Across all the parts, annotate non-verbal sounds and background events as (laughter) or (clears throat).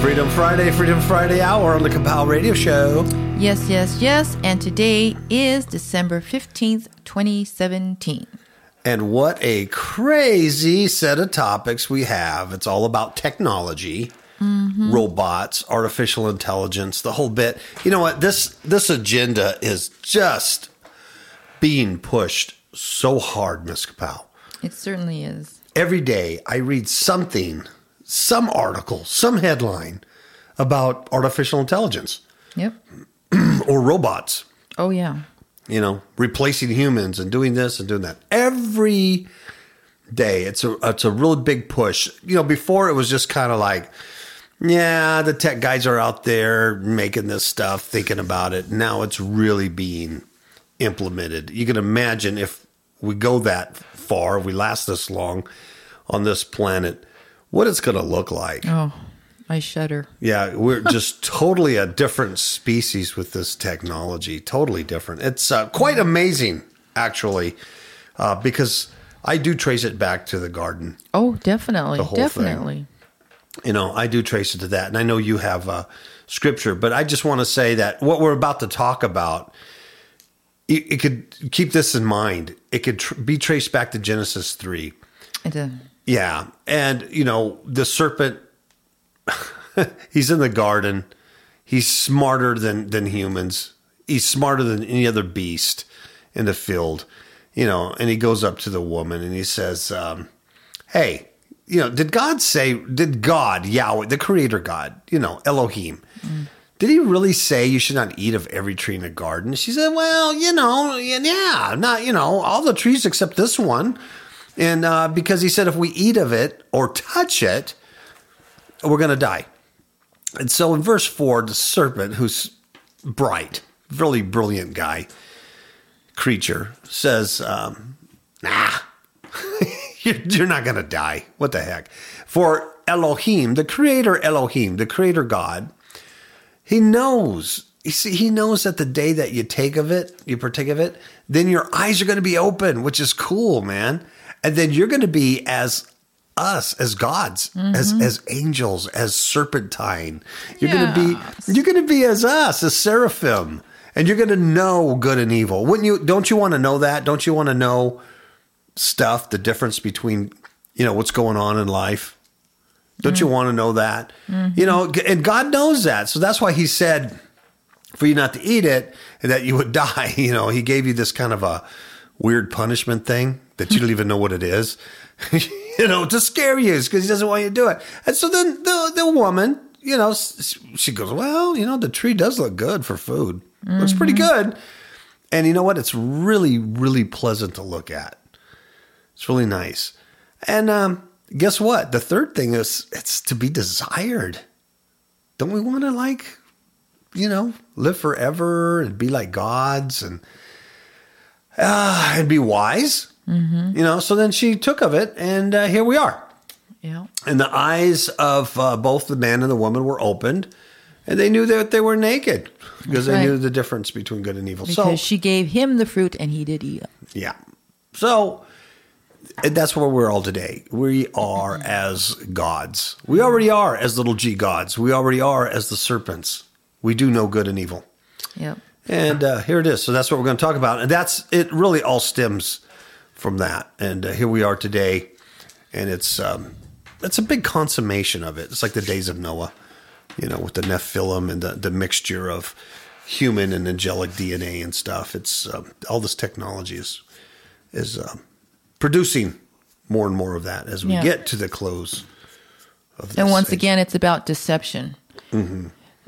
Freedom Friday, Freedom Friday hour on the Kapow Radio Show. Yes, yes, yes. And today is December 15th, 2017. And what a crazy set of topics we have. It's all about technology, Mm-hmm. robots, artificial intelligence, the whole bit. You know what? This this agenda is just being pushed so hard, Miss Kapow. It certainly is. Every day I read something, some article, some headline about artificial intelligence Yep. (clears throat) or robots. Oh, yeah. you know, replacing humans and doing this and doing that every day. It's a it's a real big push. You know, before it was just kind of like, yeah, the tech guys are out there making this stuff, thinking about it. Now it's really being implemented. You can imagine if we go that far, if we last this long on this planet, what it's going to look like. Oh, I shudder. Yeah, we're (laughs) just totally a different species with this technology. Totally different. It's uh, quite amazing, actually, uh, because I do trace it back to the garden. Oh, definitely, definitely. Thing. You know, I do trace it to that, and I know you have uh, scripture, but I just want to say that what we're about to talk about it, could keep this in mind. It could tr- be traced back to Genesis 3. Yeah. And, you know, the serpent, (laughs) he's in the garden. He's smarter than, than humans. He's smarter than any other beast in the field, you know, and he goes up to the woman and he says, um, Hey, you know, did God say, did God, Yahweh, the creator God, you know, Elohim, did he really say you should not eat of every tree in the garden? She said, Well, you know, yeah, not, you know, all the trees except this one. And uh, because he said if we eat of it or touch it, we're going to die. And so in verse four, the serpent, who's bright, really brilliant guy, creature, says, um, Nah, (laughs) you're, you're not going to die. What the heck? For Elohim, the creator Elohim, the creator God, he knows. You see, he knows that the day that you take of it, you partake of it, then your eyes are going to be open, which is cool, man. And then you're going to be as us, as gods, as mm-hmm. as angels, as serpentine. You're going to be you're going to be as us, as seraphim, and you're going to know good and evil. Wouldn't you? Don't you want to know that? Don't you want to know stuff? The difference between you know what's going on in life. Don't you mm. want to know that? Mm-hmm. You know, and God knows that. So that's why He said for you not to eat it and that you would (laughs) die. You know, He gave you this kind of a weird punishment thing that you don't even know what it is. (laughs) you know, to scare you because He doesn't want you to do it. And so then the the woman, you know, she goes, "Well, you know, the tree does look good for food. Looks pretty good." And you know what? It's really, really pleasant to look at. It's really nice. And um, guess what? The third thing is it's to be desired. Don't we want to like, you know, live forever and be like gods and uh, and be wise? You know. So then she took of it, and uh, here we are. yeah. And the eyes of uh, both the man and the woman were opened, and they knew that they were naked because they Right. knew the difference between good and evil. Because so she gave him the fruit and he did eat it. yeah. So that's where we're all today. We are as gods. We already are as little g gods. We already are as the serpents. We do know good and evil. Yep. And uh, here it is. So that's what we're going to talk about. And that's it. Really, all stems from that. And uh, here we are today, and it's um, it's a big consummation of it. It's like the days of Noah, you know, with the Nephilim and the the mixture of human and angelic DNA and stuff. It's um, all this technology is is um, producing more and more of that as we Yeah. get to the close of this. And once age. again, it's about deception.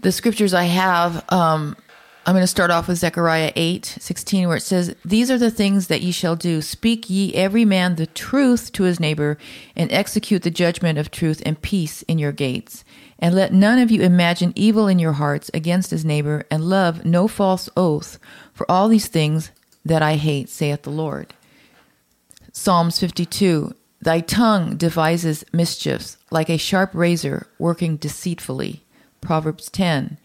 The scriptures I have, um, I'm going to start off with Zechariah 8 16, where it says, These are the things that ye shall do. Speak ye every man the truth to his neighbor, and execute the judgment of truth and peace in your gates. And let none of you imagine evil in your hearts against his neighbor, and love no false oath. For all these things that I hate, saith the Lord. Psalms 52 Thy tongue devises mischiefs, like a sharp razor working deceitfully. Proverbs 10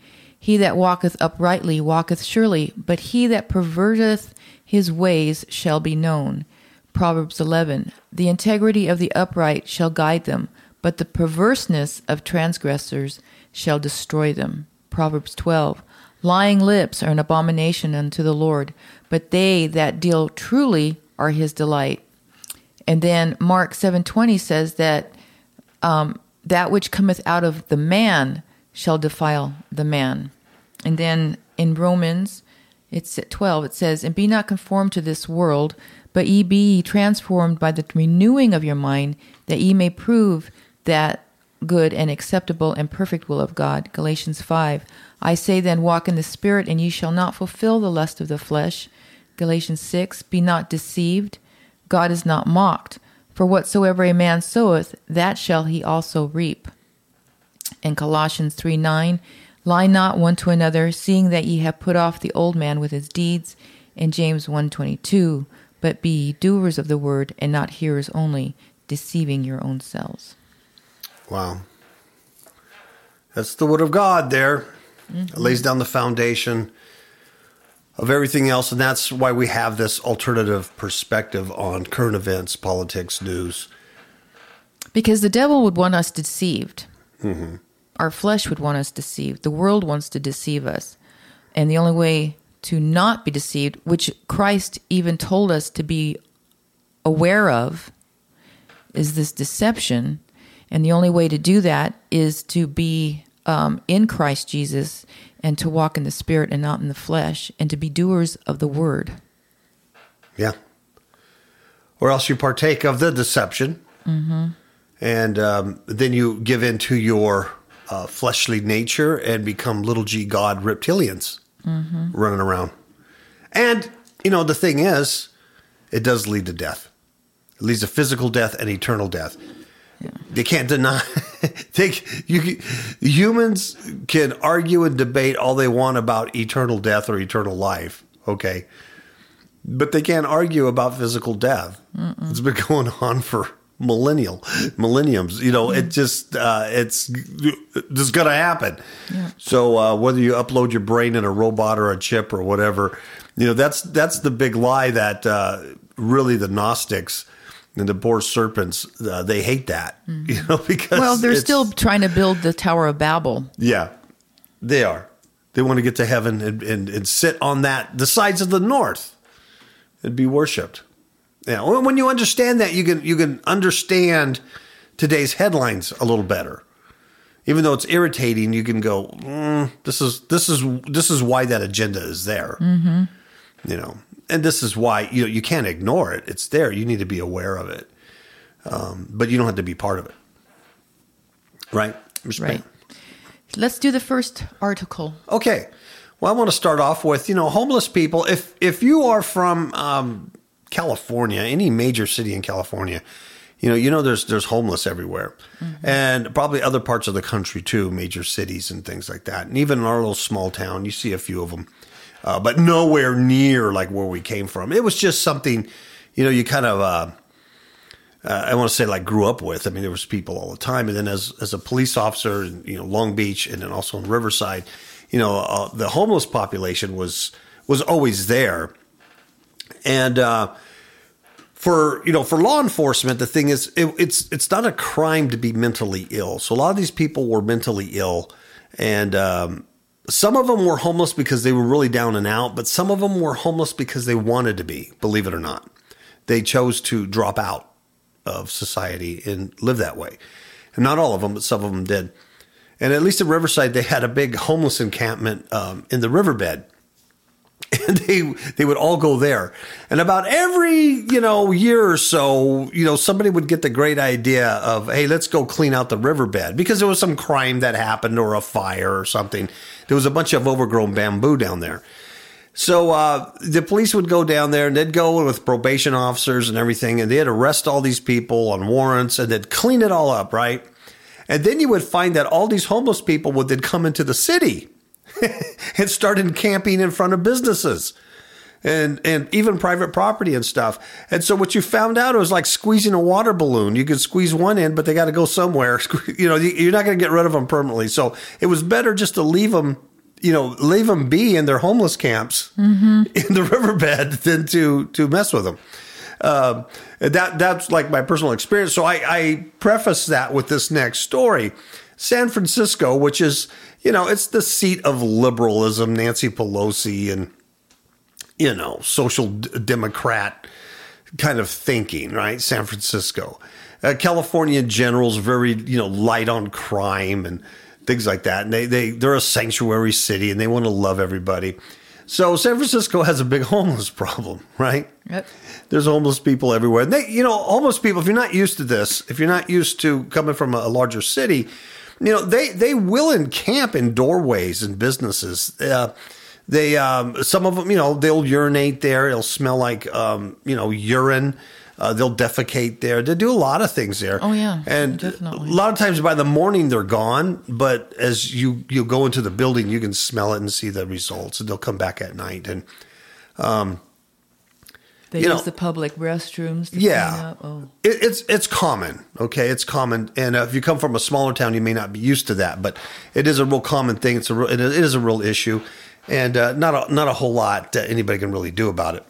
He that walketh uprightly walketh surely, but he that perverteth his ways shall be known. Proverbs 11 The integrity of the upright shall guide them, but the perverseness of transgressors shall destroy them. Proverbs 12 Lying lips are an abomination unto the Lord, but they that deal truly are his delight. And then Mark 7:20 says that um, that which cometh out of the man shall defile the man. And then in Romans it's at 12 it says and be not conformed to this world but ye be transformed by the renewing of your mind that ye may prove that good and acceptable and perfect will of God. Galatians 5. I say then walk in the spirit and ye shall not fulfill the lust of the flesh. Galatians 6. Be not deceived. God is not mocked. For whatsoever a man soweth, that shall he also reap. And Colossians 3 9, lie not one to another, seeing that ye have put off the old man with his deeds. And James 1 22, but be ye doers of the word, and not hearers only, deceiving your own selves. Wow. That's the word of God there. Mm-hmm. It lays down the foundation of everything else. And that's why we have this alternative perspective on current events, politics, news. Because the devil would want us deceived. Mm-hmm. Our flesh would want us deceived. The world wants to deceive us. And the only way to not be deceived, which Christ even told us to be aware of, is this deception. And the only way to do that is to be um, in Christ Jesus and to walk in the spirit and not in the flesh and to be doers of the word. Yeah. Or else you partake of the deception. And um, then you give in to your uh, fleshly nature and become little g God reptilians running around. And, you know, the thing is, it does lead to death. It leads to physical death and eternal death. They can't deny. (laughs) they, you, humans can argue and debate all they want about eternal death or eternal life. Okay, but they can't argue about physical death. It's been (laughs) going on for millennial millenniums. You know, it just uh, it's just gonna happen. So uh, whether you upload your brain in a robot or a chip or whatever, you know that's that's the big lie that uh, really the Gnostics and the poor serpents uh, they hate that. (laughs) You know because Well, they're still trying to build the Tower of Babel. yeah, they are. They want to get to heaven and, and, and sit on that the sides of the north and be worshipped. Yeah, when when you understand that, you can you can understand today's headlines a little better. Even though it's irritating, you can go, mm, "This is this is this is why that agenda is there." Mm-hmm. You know, and this is why you know you can't ignore it. It's there. You need to be aware of it, um, but you don't have to be part of it, right? Right. Let's do the first article. Okay. Well, I want to start off with you know homeless people. If if you are from um, California, any major city in California, you know you know there's there's homeless everywhere, and probably other parts of the country too, major cities and things like that. And even in our little small town, you see a few of them, uh, but nowhere near like where we came from. It was just something, you know, you kind of. Uh, uh, I want to say like grew up with. I mean, there was people all the time, and then as as a police officer, in, you know, Long Beach, and then also in Riverside, you know, uh, the homeless population was was always there, and uh, for you know for law enforcement, the thing is, it, it's it's not a crime to be mentally ill. So a lot of these people were mentally ill, and um, some of them were homeless because they were really down and out, but some of them were homeless because they wanted to be. Believe it or not, they chose to drop out of society and live that way. And not all of them, but some of them did. And at least in Riverside, they had a big homeless encampment um, in the riverbed. (laughs) And they they would all go there. And about every, you know, year or so, you know, somebody would get the great idea of, hey, let's go clean out the riverbed because there was some crime that happened or a fire or something. There was a bunch of overgrown bamboo down there. So uh, the police would go down there and they'd go with probation officers and everything, and they'd arrest all these people on warrants and they'd clean it all up, right? And then you would find that all these homeless people would then come into the city (laughs) and started camping in front of businesses and and even private property and stuff. And so what you found out was like squeezing a water balloon. You could squeeze one end, but they got to go somewhere. (laughs) You know, you're not going to get rid of them permanently. So it was better just to leave them. You know, leave them be in their homeless camps mm-hmm. in the riverbed than to to mess with them. Uh, that that's like my personal experience. So I, I preface that with this next story. San Francisco, which is, you know, it's the seat of liberalism, Nancy Pelosi and, you know, social d- democrat kind of thinking, right? San Francisco. Uh, California generals very, you know, light on crime and things like that. And they, they, they're a sanctuary city and they want to love everybody. So San Francisco has a big (laughs) homeless problem, right? Yep. There's homeless people everywhere. And They, you know, homeless people. If you're not used to this, if you're not used to coming from a, a larger city, you know, they they will encamp in doorways and businesses. Uh, they um, some of them, you know, they'll urinate there. It'll smell like um, you know urine. Uh, they'll defecate there. They do a lot of things there. Oh yeah, and definitely. a lot of times by the morning they're gone, but as you you go into the building, you can smell it and see the results. And they'll come back at night and. Um, they you use know, the public restrooms. yeah, oh. it, it's it's common. Okay, it's common, and uh, if you come from a smaller town, you may not be used to that, but it is a real common thing. It's a real, it is a real issue, and uh, not a not a whole lot that anybody can really do about it.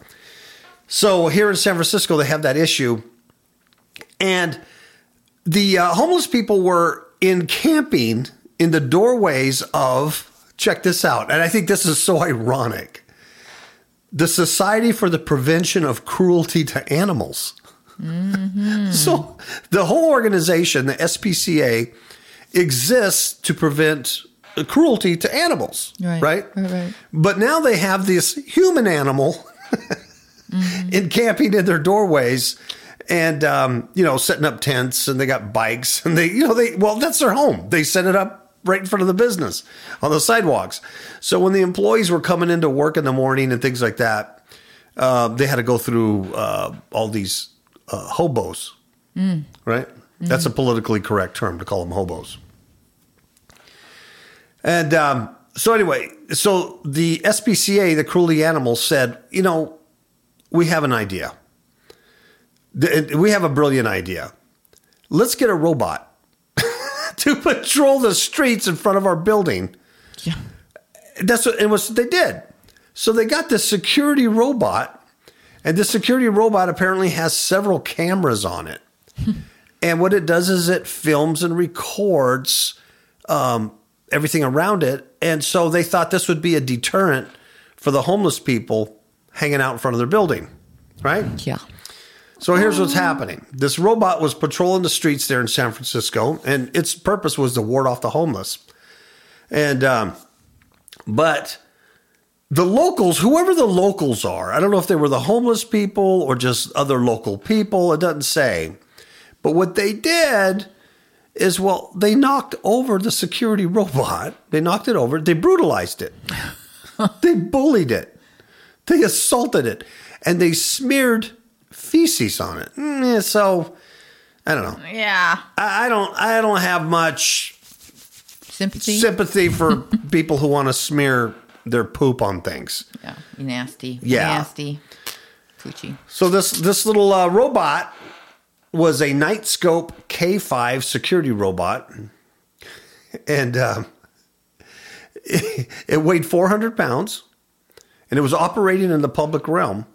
So here in San Francisco, they have that issue, and the uh, homeless people were encamping in the doorways of. Check this out, and I think this is so (laughs) ironic the Society for the Prevention of Cruelty to Animals. Mm-hmm. (laughs) So the whole organization, the SPCA, exists to prevent cruelty to animals, right? Right. right, right. But now they have this human animal mm-hmm. (laughs) encamping in their doorways and um, you know setting up tents and they got bikes and they you know they well that's their home they set it up right in front of the business on the sidewalks. So when the employees were coming into work in the morning and things like that, uh, they had to go through uh, all these uh, hobos, mm. right? Mm-hmm. That's a politically correct term to call them hobos. And um, so anyway, so the SPCA, the cruelty animals, said, you know, we have an idea. We have a brilliant idea. Let's get a robot to patrol the streets in front of our building. Yeah. That's what it was they did. So they got this security robot, and this security robot apparently has several cameras on it. (laughs) and what it does is it films and records um, everything around it. And so they thought this would be a deterrent for the homeless people hanging out in front of their building, right? Yeah. So here's what's happening. This robot was patrolling the streets there in San Francisco, and its purpose was to ward off the homeless. And, um, but the locals, whoever the locals are, I don't know if they were the homeless people or just other local people, it doesn't say. But what they did is, well, they knocked over the security (laughs) robot. They knocked it over. They brutalized it. (laughs) they bullied it. They assaulted it. And they smeared feces on it. Mm, so I don't know. Yeah. I, I don't. I don't have much sympathy sympathy for (laughs) people who want to smear their poop on things. Yeah, nasty. Yeah, nasty. Poochie. So this this little uh, robot was a Knightscope K5 security robot, and uh, (laughs) it, it weighed 400 pounds, and it was operating in the public realm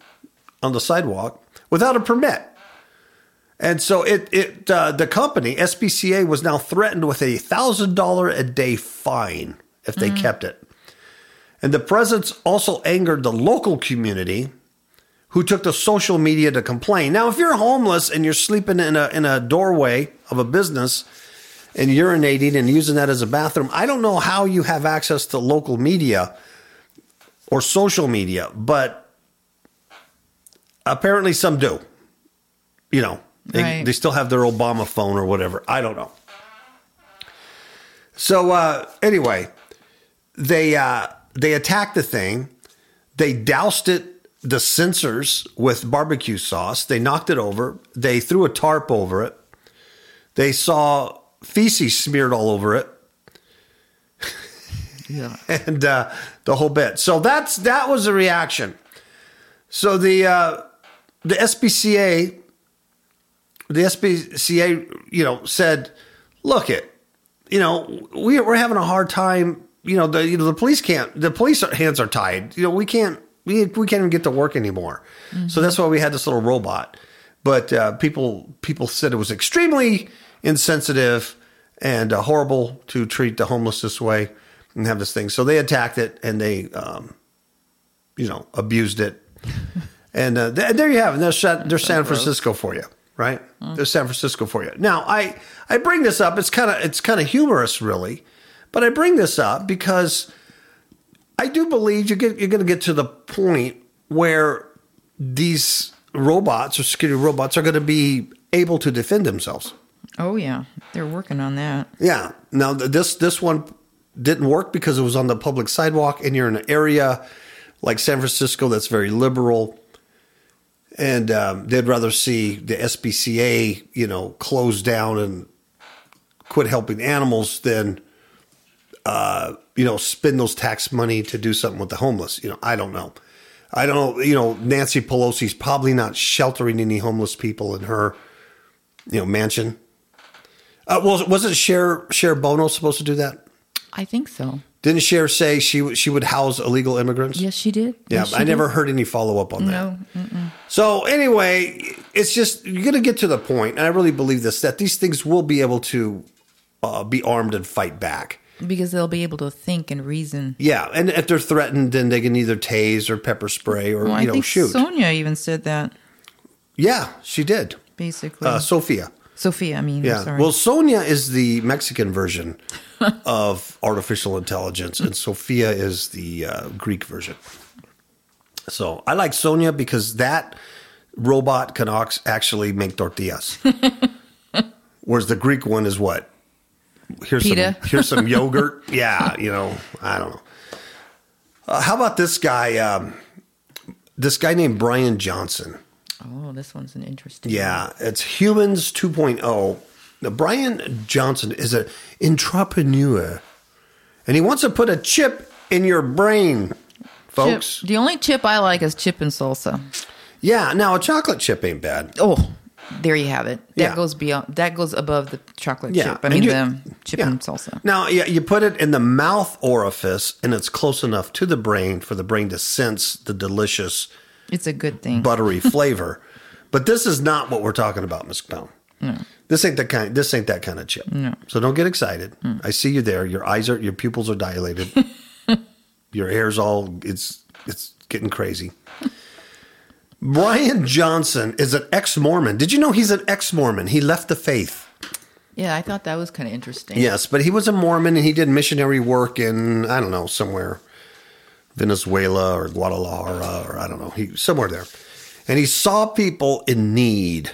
on the sidewalk without a permit. And so it it uh, the company SPCA was now threatened with a thousand dollar a day fine if they mm-hmm. kept it. And the presence also angered the local community, who took to social media to complain. Now, if you're homeless and you're sleeping in a in a doorway of a business, and urinating and using that as a bathroom. I don't know how you have access to local media or social media, but apparently some do. You know, they, Right. they still have their Obama phone or whatever. I don't know. So uh, anyway, they uh, they attacked the thing. They doused it the sensors with barbecue sauce. They knocked it over. They threw a tarp over it. They saw feces smeared all over it, (laughs) Yeah. and uh, the whole bit. So that's that was the reaction. So the uh, the SPCA, the SPCA, you know, said, "Look it, you know, we, we're having a hard time. You know, the you know the police can't. The police hands are tied. You know, we can't. We we can't even get to work anymore. So that's why we had this little robot. But uh, people people said it was extremely insensitive and uh, horrible to treat the homeless this way and have this thing. So they attacked it and they, um, you know, abused it. (laughs) and uh, th- there you have it. There's, there's San Francisco for you, right? There's San Francisco for you. Now, I I bring this up. It's kind of it's kind of humorous, really, but I bring this up because I do believe you get you're going to get to the point where these robots or security robots are going to be able to defend themselves. Oh yeah, they're working on that. Yeah. Now th- this this one didn't work because it was on the public sidewalk, and you're in an area like San Francisco that's very liberal, and um, they'd rather see the SPCA, you know, close down and quit helping animals than, uh, you know, spend those tax money to do something with the homeless. You know, I don't know. I don't know. You know, Nancy Pelosi's probably not sheltering any homeless people in her, you know, mansion. Uh, well, wasn't Cher Cher Bono supposed to do that? I think so. Didn't Cher say she she would house illegal immigrants? Yes, she did. Yeah, Yes, she I never heard any follow up on that. No. So anyway, it's just you're going to get to the point, and I really believe this that these things will be able to uh, be armed and fight back. because they'll be able to think and reason. Yeah, and if they're threatened, then they can either tase or pepper spray or Well, you I know think shoot. Sonia even said that. yeah, she did. Basically, Uh, Sophia. Sophia. I mean, Yeah. sorry. Well, Sonia is the Mexican version (laughs) of artificial intelligence, and Sophia is the uh, Greek version. So I like Sonia because that robot can actually make tortillas, (laughs) whereas the Greek one is what? Here's Pita. some (laughs) here's some yogurt. Yeah, you know, I don't know. Uh, how about this guy? Um, this guy named Brian Johnson. Oh, this one's an interesting. Yeah, it's Humans 2.0. Now, Brian Johnson is an entrepreneur, and he wants to put a chip in your brain, Chip. folks. The only chip I like is chip and salsa. Yeah, now a chocolate chip ain't bad. Oh, there you have it. That Yeah. goes beyond. That goes above the chocolate Yeah, chip. I and mean, you- the chip yeah. and salsa. Now, yeah, you put it in the mouth orifice, and it's close enough to the brain for the brain to sense the delicious It's a good thing. buttery (laughs) flavor. But this is not what we're talking about, Miss Pound. This ain't the kind. This ain't that kind of chip. No. So don't get excited. Mm. I see you there. Your eyes are. Your pupils are dilated. (laughs) your hair's all. It's. It's getting crazy. Brian Johnson is an ex-Mormon. Did you know he's an ex-Mormon? He left the faith. yeah, I thought that was kind of interesting. Yes, but he was a Mormon and he did missionary work in I don't know somewhere, Venezuela or Guadalajara or I don't know he somewhere there, and he saw people in need.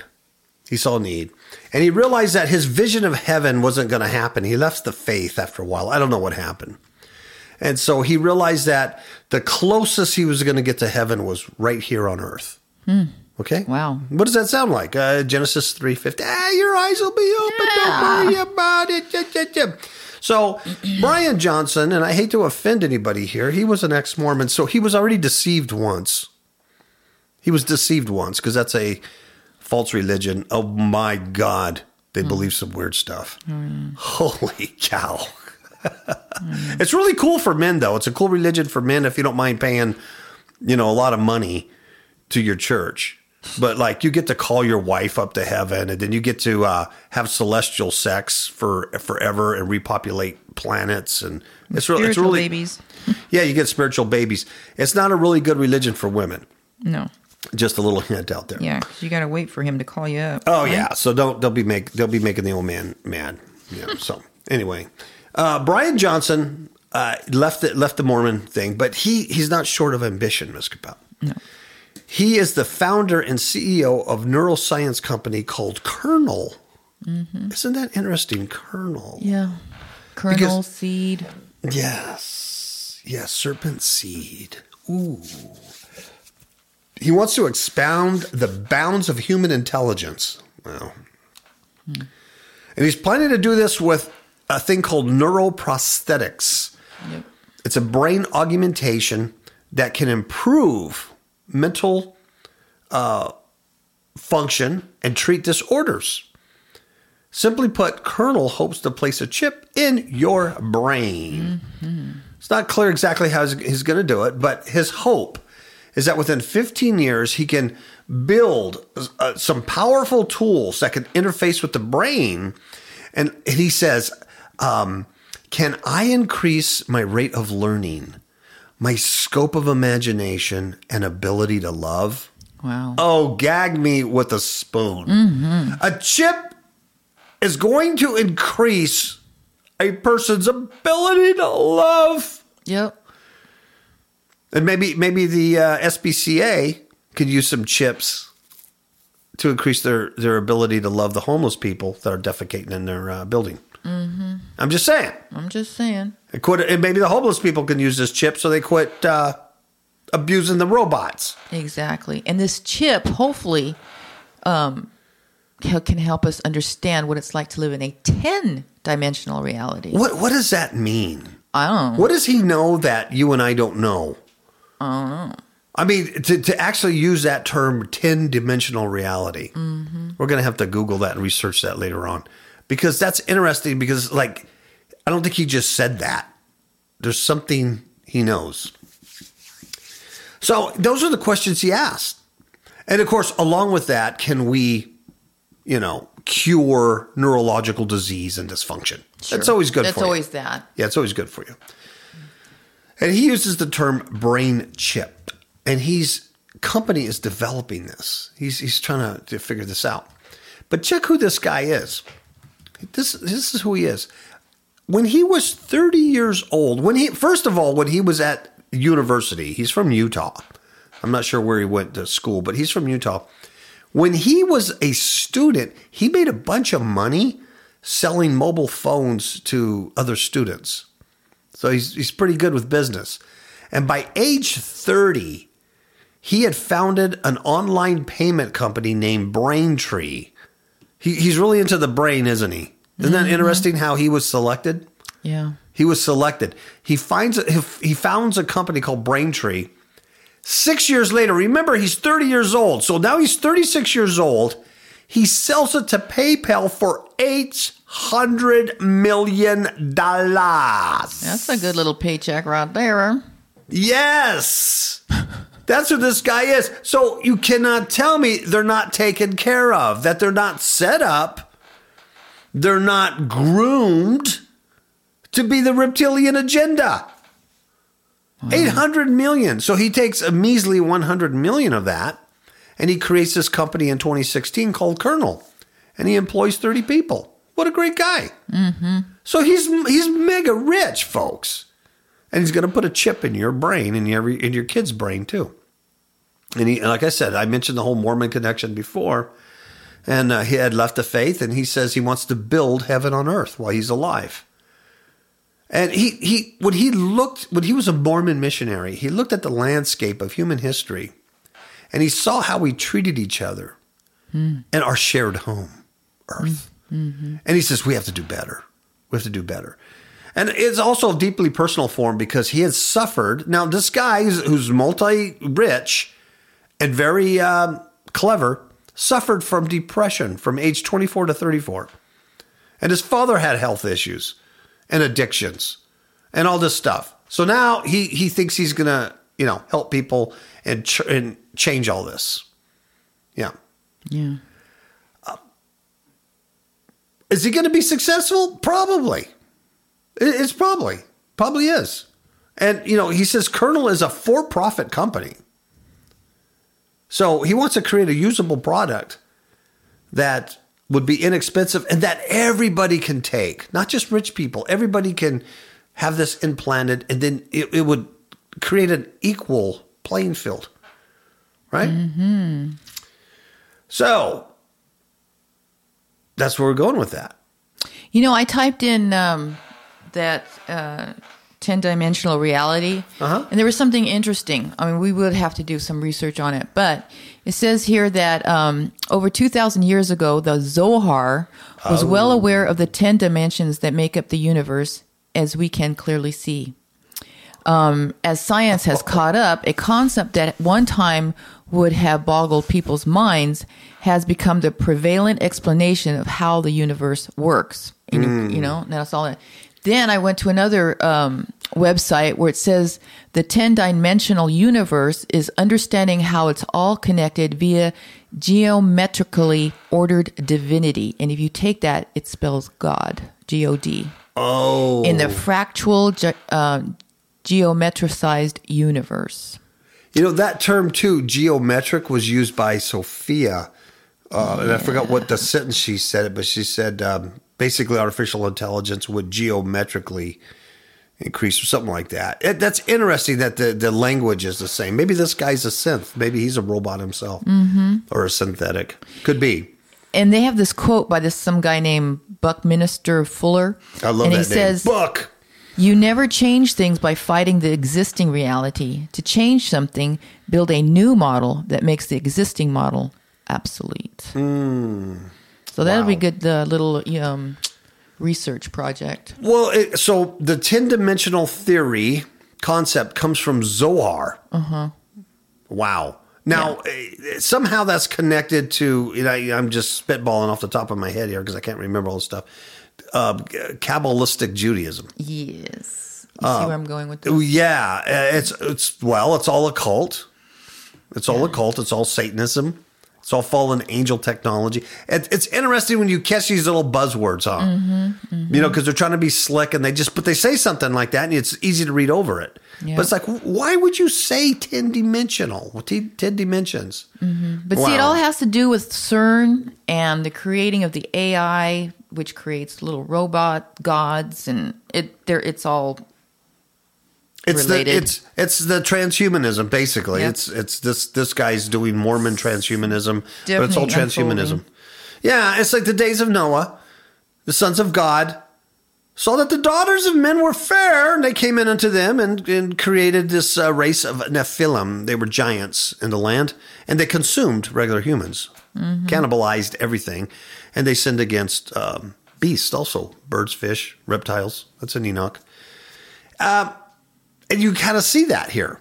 He saw need, and he realized that his vision of heaven wasn't going to happen. He left the faith after a while. I don't know what happened, and so he realized that the closest he was going to get to heaven was right here on earth. Okay. Wow. What does that sound like? Uh, Genesis three fifty. Ah, your eyes will be open. Don't worry about it. So Brian Johnson, and I hate to offend anybody here, he was an ex-Mormon, so he was already deceived once. He was deceived once because that's a false religion. Oh my God, they hmm. believe some weird stuff. Oh, Holy cow! (laughs) It's really cool for men, though. It's a cool religion for men if you don't mind paying, you know, a lot of money to your church. But like you get to call your wife up to heaven, and then you get to uh, have celestial sex for forever and repopulate planets, and it's, re- it's really babies. (laughs) yeah, you get spiritual babies. It's not a really good religion for women. No. Just a little hint out there. Yeah, you got to wait for him to call you up. Oh right? yeah, so don't they'll be make they'll be making the old man mad. Yeah. So anyway, uh, Brian Johnson uh, left the, left the Mormon thing, but he he's not short of ambition, Miss Kapow. No. He is the founder and CEO of a neuroscience company called Kernel. Mm-hmm. Isn't that interesting? Kernel. Yeah. Kernel Because- seed. Yes. Yes, serpent seed. Ooh. He wants to expound the bounds of human intelligence. Wow. Hmm. And he's planning to do this with a thing called neuroprosthetics. Yep. It's a brain augmentation that can improve mental uh, function and treat disorders. Simply put, Kernel hopes to place a chip in your brain. It's not clear exactly how he's, going to do it, but his hope is that within 15 years, he can build uh, some powerful tools that can interface with the brain. And he says, um, Can I increase my rate of learning, my scope of imagination, and ability to love? Wow. Oh, gag me with a spoon. A chip is going to increase a person's ability to love. Yep. And maybe maybe the uh, SPCA could use some chips to increase their, their ability to love the homeless people that are defecating in their uh, building. Mm-hmm. I'm just saying. I'm just saying. It quit, and maybe the homeless people can use this chip so they quit uh, abusing the robots. Exactly. And this chip, hopefully, um, can help us understand what it's like to live in a 10 dimensional reality. What what does that mean? I don't know. What does he know that you and I don't know? I don't know. I mean, to, to actually use that term 10 dimensional reality, we're going to have to Google that and research that later on because that's interesting because, like, I don't think he just said that. There's something he knows. So, those are the questions he asked. And of course, along with that, can we, you know, cure neurological disease and dysfunction? That's always good That's for you. always that. Yeah, it's always good for you. And he uses the term brain chip. And he's company is developing this. He's he's trying to, to figure this out. But check who this guy is. This this is who he is. When he was 30 years old, when he first of all, when he was at university, he's from Utah. I'm not sure where he went to school, but he's from Utah. When he was a student, he made a bunch of money selling mobile phones to other students. So he's, he's pretty good with business. And by age 30, he had founded an online payment company named Braintree. He, he's really into the brain, isn't he? Isn't that interesting how he was selected? Yeah. He was selected. He finds a, he founds a company called Braintree. Six years later, remember he's 30 years old. So now he's 36 years old. He sells it to PayPal for $800 million. That's a good little paycheck right there. Yes. That's who this guy is. So you cannot tell me they're not taken care of, that they're not set up, they're not groomed to be the reptilian agenda. 800 million. So he takes a measly 100 million of that and he creates this company in 2016 called Kernel and he employs 30 people. What a great guy. Mm-hmm. So he's he's mega rich, folks. And he's going to put a chip in your brain and your in your kid's brain too. And he, like I said, I mentioned the whole Mormon connection before, and uh, he had left the faith, and he says he wants to build heaven on earth while he's alive. And he he when he looked when he was a Mormon missionary, he looked at the landscape of human history, and he saw how we treated each other and our shared home, Earth. And he says we have to do better. We have to do better. And it's also a deeply personal for him because he has suffered. Now, this guy who's, who's multi rich and very um, clever suffered from depression from age 24 to 34. And his father had health issues and addictions and all this stuff. So now he, he thinks he's going to, you know, help people and, ch- and change all this. Yeah. Yeah. Uh, is he going to be successful? Probably. It's probably probably is. And you know, he says Kernel is a for-profit company. So he wants to create a usable product that would be inexpensive and that everybody can take, not just rich people. Everybody can have this implanted and then it, it would create an equal playing field. Right? Mm-hmm. So that's where we're going with that. You know, I typed in um, that uh, 10 dimensional reality, Uh-huh. and there was something interesting. I mean, we would have to do some research on it, but it says here that um, over 2,000 years ago, the Zohar was well aware of the 10 dimensions that make up the universe as we can clearly see. Um, as science has caught up, a concept that at one time would have boggled people's minds has become the prevalent explanation of how the universe works. And you- You know, that's all. That. Then I went to another um, website where it says the 10 dimensional universe is understanding how it's all connected via geometrically ordered divinity. And if you take that, it spells God, G O D Oh. in the fractal ge- uh, geometricized universe. You know, that term too, geometric, was used by Sophia. Uh, And I forgot what the sentence she said it, but she said um, basically artificial intelligence would geometrically increase or something like that. It, that's interesting that the, the language is the same. Maybe this guy's a synth. Maybe he's a robot himself mm-hmm. or a synthetic. Could be. And they have this quote by this some guy named Buckminster Fuller. I love and that he name. says, Buck. You never change things by fighting the existing reality. To change something, build a new model that makes the existing model obsolete. Hmm. So that'll be Hmm. Good. The little um, research project. Well, it, so the 10 dimensional theory concept comes from Zohar. Uh huh. Uh-huh. Wow. Now, eh, somehow that's connected to, you know, I'm just spitballing off the top of my head here because I can't remember all this stuff. Uh, Kabbalistic Judaism. Yes. You Uh, see where I'm going with this? Yeah, eh, it's it's well, it's all occult. It's all occult. It's all Satanism. It's all fallen angel technology. It, it's interesting when you catch these little buzzwords, huh? Mm-hmm, You know, because they're trying to be slick and they just, but they say something like that, and it's easy to read over it. Yeah. But it's like, why would you say ten dimensional? Well, t- ten dimensions. But see, it all has to do with CERN and the creating of the AI, which creates little robot gods, and it there it's all It's related. the it's it's the transhumanism basically. Yep. It's it's this this guy's doing Mormon transhumanism, but it's all transhumanism. Yeah, it's like the days of Noah. The sons of God saw that the daughters of men were fair, and they came in unto them and, and created this uh, race of Nephilim. They were giants in the land, and they consumed regular humans, Mm-hmm. cannibalized everything, and they sinned against um, beasts also, birds, fish, reptiles. That's in Enoch. Uh, and you kind of see that here.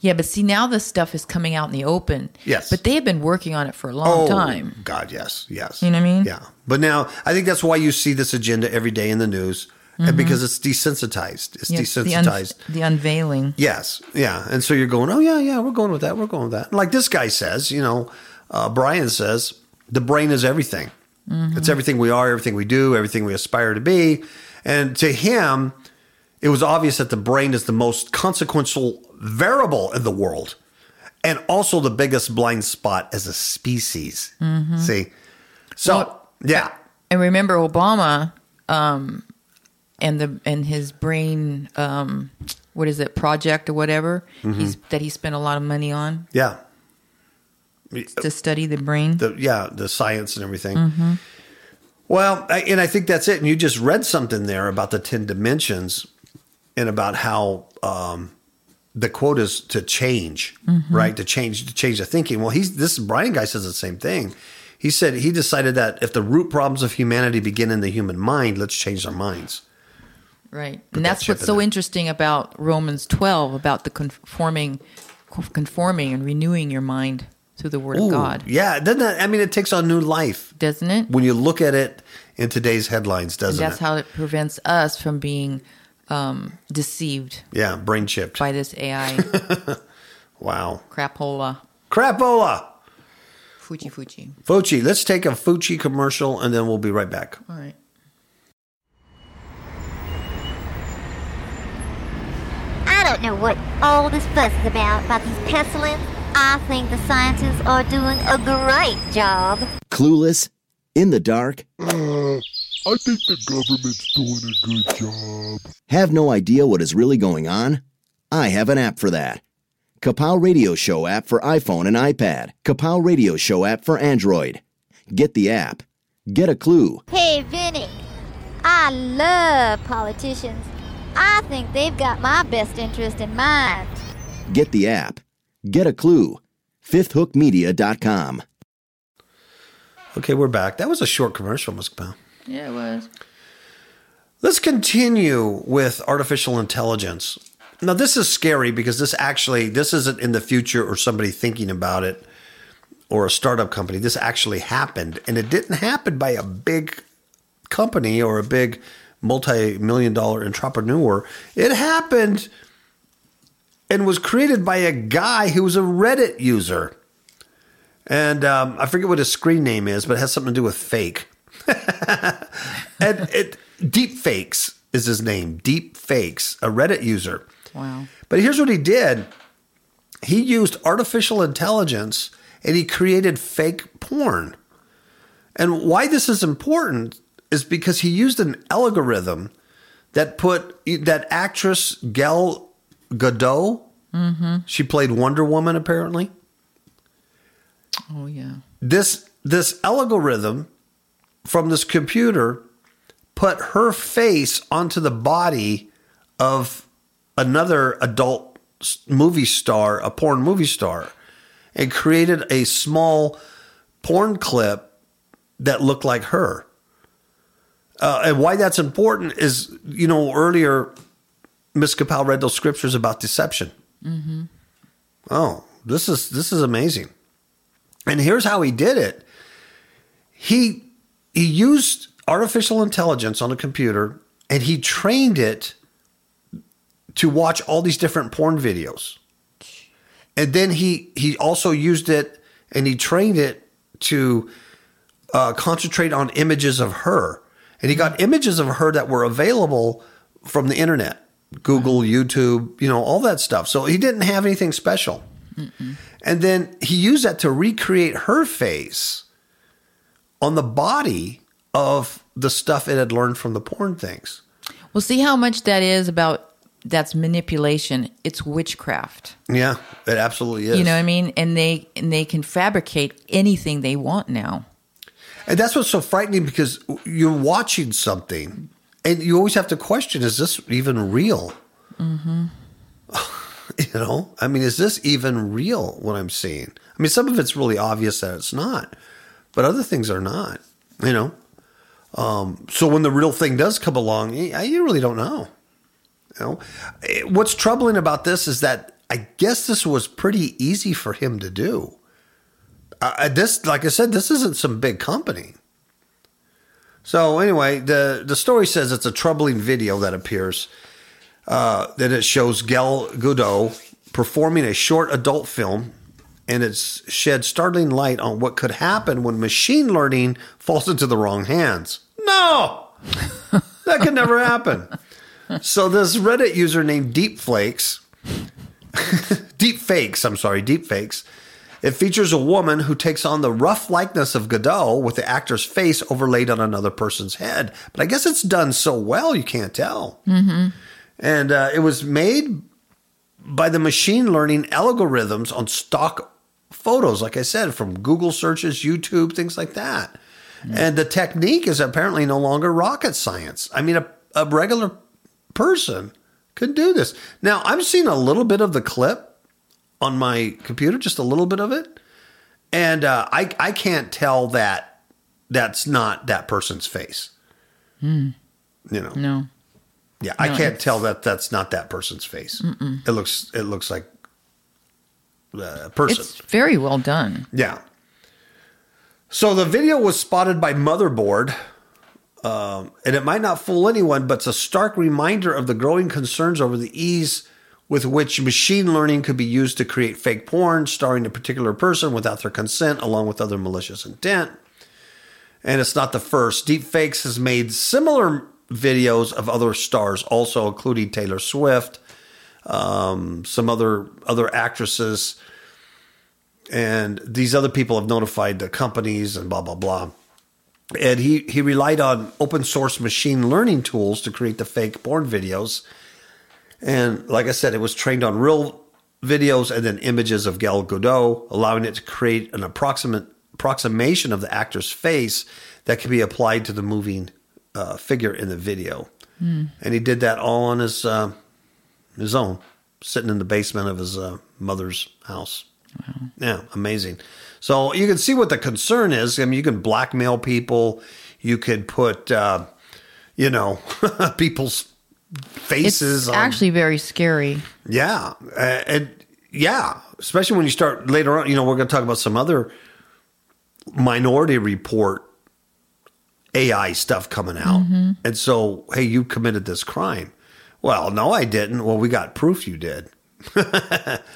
yeah. But see, now this stuff is coming out in the open. Yes. but they have been working on it for a long time. God, yes, yes. You know what I mean? Yeah. But now I think that's why you see this agenda every day in the news, and because it's desensitized. It's Mm-hmm. Yes, the, un- desensitized. the unveiling. yes. Yeah. And so you're going, oh yeah, yeah, we're going with that. We're going with that. Like this guy says, you know, uh, Brian says, the brain is everything. Mm-hmm. It's everything we are, everything we do, everything we aspire to be. And to him, it was obvious that the brain is the most consequential variable in the world and also the biggest blind spot as a species. See? So, Mm-hmm. Well, yeah. And remember Obama, um, and the and his brain, um, what is it, project or whatever, Mm-hmm. he's that he spent a lot of money on Yeah. to study the brain. The, yeah, the science and everything. Mm-hmm. Well, I, and I think that's it. And you just read something there about the 10 dimensions and about how um, the quote is to change, Mm-hmm. right? To change, to change the thinking. Well, he's this Brian guy says the same thing. He said he decided that if the root problems of humanity begin in the human mind, let's change our minds. Right. Put and that's chip what's so interesting about Romans 12 about the conforming conforming and renewing your mind through the word Ooh, of God. Yeah, doesn't that, I mean, it takes on new life Doesn't it? when you look at it in today's headlines, doesn't that's it? That's how it prevents us from being um, deceived yeah, brain chipped. by this AI (laughs) Wow. crapola. Crapola. Fuji Fuji. Fuchi, let's take a Fuchi commercial and then we'll be right back. All right. I don't know what all this fuss is about, about these pestilence. I think the scientists are doing a great job. Clueless, In the dark? I think the government's doing a good job. Have no idea what is really going on? I have an app for that. Kapow Radio Show app for iPhone and iPad. Kapow Radio Show app for Android. Get the app. Get a clue. Hey, Vinny. I love politicians. I think they've got my best interest in mind. Get the app. Get a clue. FifthHookMedia.com. Okay, we're back. That was a short commercial, Ms. Kapow. Yeah, it was. Let's continue with artificial intelligence. Now, this is scary because this actually this isn't in the future or somebody thinking about it or a startup company. This actually happened, and it didn't happen by a big company or a big multi-million dollar entrepreneur. It happened and was created by a guy who was a Reddit user. And um, I forget what his screen name is, but it has something to do with fake. (laughs) and it deep fakes is his name. Deep fakes, a Reddit user. Wow. But here's what he did. He used artificial intelligence and he created fake porn. And why this is important is because he used an algorithm that put that actress Gal Gadot. Mm-hmm. She played Wonder Woman apparently. Oh yeah. This this algorithm from this computer put her face onto the body of another adult movie star, a porn movie star, and created a small porn clip that looked like her. Uh, and why that's important is, you know, earlier Miss Kapow read those scriptures about deception. Oh, this is this is amazing. And here's how he did it. He he used artificial intelligence on a computer and he trained it to watch all these different porn videos. And then he he also used it and he trained it to uh, concentrate on images of her. And he got images of her that were available from the internet, Google, YouTube, you know, all that stuff. So he didn't have anything special. And then he used that to recreate her face on the body of the stuff it had learned from the porn things. Well, see how much that is about. That's manipulation. It's witchcraft. Yeah, it absolutely is. You know what I mean? And they and they can fabricate anything they want now. And that's what's so frightening because you're watching something and you always have to question is this even real? Mm-hmm. (laughs) you know, I mean, is this even real what I'm seeing? I mean, some of it's really obvious that it's not, but other things are not, you know? Um, so when the real thing does come along, you really don't know. You know, Eh, what's troubling about this is that I guess this was pretty easy for him to do. Uh, this, like I said, this isn't some big company. So anyway, the the story says it's a troubling video that appears. Uh, that it shows Gal Gadot performing a short adult film, and it's shed startling light on what could happen when machine learning falls into the wrong hands. No, (laughs) that could never happen. So this Reddit user named Deepflakes, (laughs) Deepfakes, I'm sorry, Deepfakes. It features a woman who takes on the rough likeness of Gadot with the actor's face overlaid on another person's head. But I guess it's done so well you can't tell. And uh, it was made by the machine learning algorithms on stock photos, like I said, from Google searches, YouTube, things like that. And the technique is apparently no longer rocket science. I mean, a, a regular person could do this. Now, I've seen a little bit of the clip on my computer, just a little bit of it, and uh, I I can't tell that that's not that person's face. You know, No. yeah, I can't tell that that's not that person's face. It looks it looks like a person. It's very well done. Yeah. So the video was spotted by Motherboard, um, and it might not fool anyone, but it's a stark reminder of the growing concerns over the ease with which machine learning could be used to create fake porn starring a particular person without their consent, along with other malicious intent. And it's not the first. Deepfakes has made similar videos of other stars, also including Taylor Swift, um, some other other actresses and these other people have notified the companies and blah blah blah. and he he relied on open source machine learning tools to create the fake porn videos. And like I said, it was trained on real videos and then images of Gal Gadot, allowing it to create an approximate approximation of the actor's face that can be applied to the moving uh, figure in the video. And he did that all on his uh, his own, sitting in the basement of his uh, mother's house. Yeah, amazing. So you can see what the concern is. I mean, you can blackmail people. You could put, uh, you know, (laughs) people's It's faces. on, actually very scary. yeah, uh, and yeah, especially when you start later on. You know, we're going to talk about some other Minority Report AI stuff coming out, and so hey, you committed this crime. Well, no, I didn't. Well, we got proof you did. (laughs)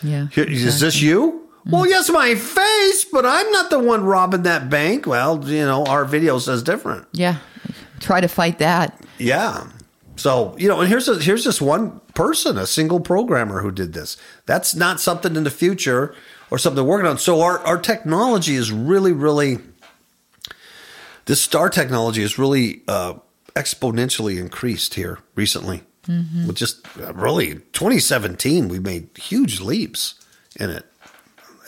Yeah. Is this you? Well, yes, my face, but I'm not the one robbing that bank. Well, you know, our video says different. Yeah. Try to fight that. Yeah. So you know, and here's a, here's just one person, a single programmer who did this. That's not something in the future or something we're working on. So our our technology is really, really this star technology is really uh, exponentially increased here recently. With just uh, really 2017, we made huge leaps in it.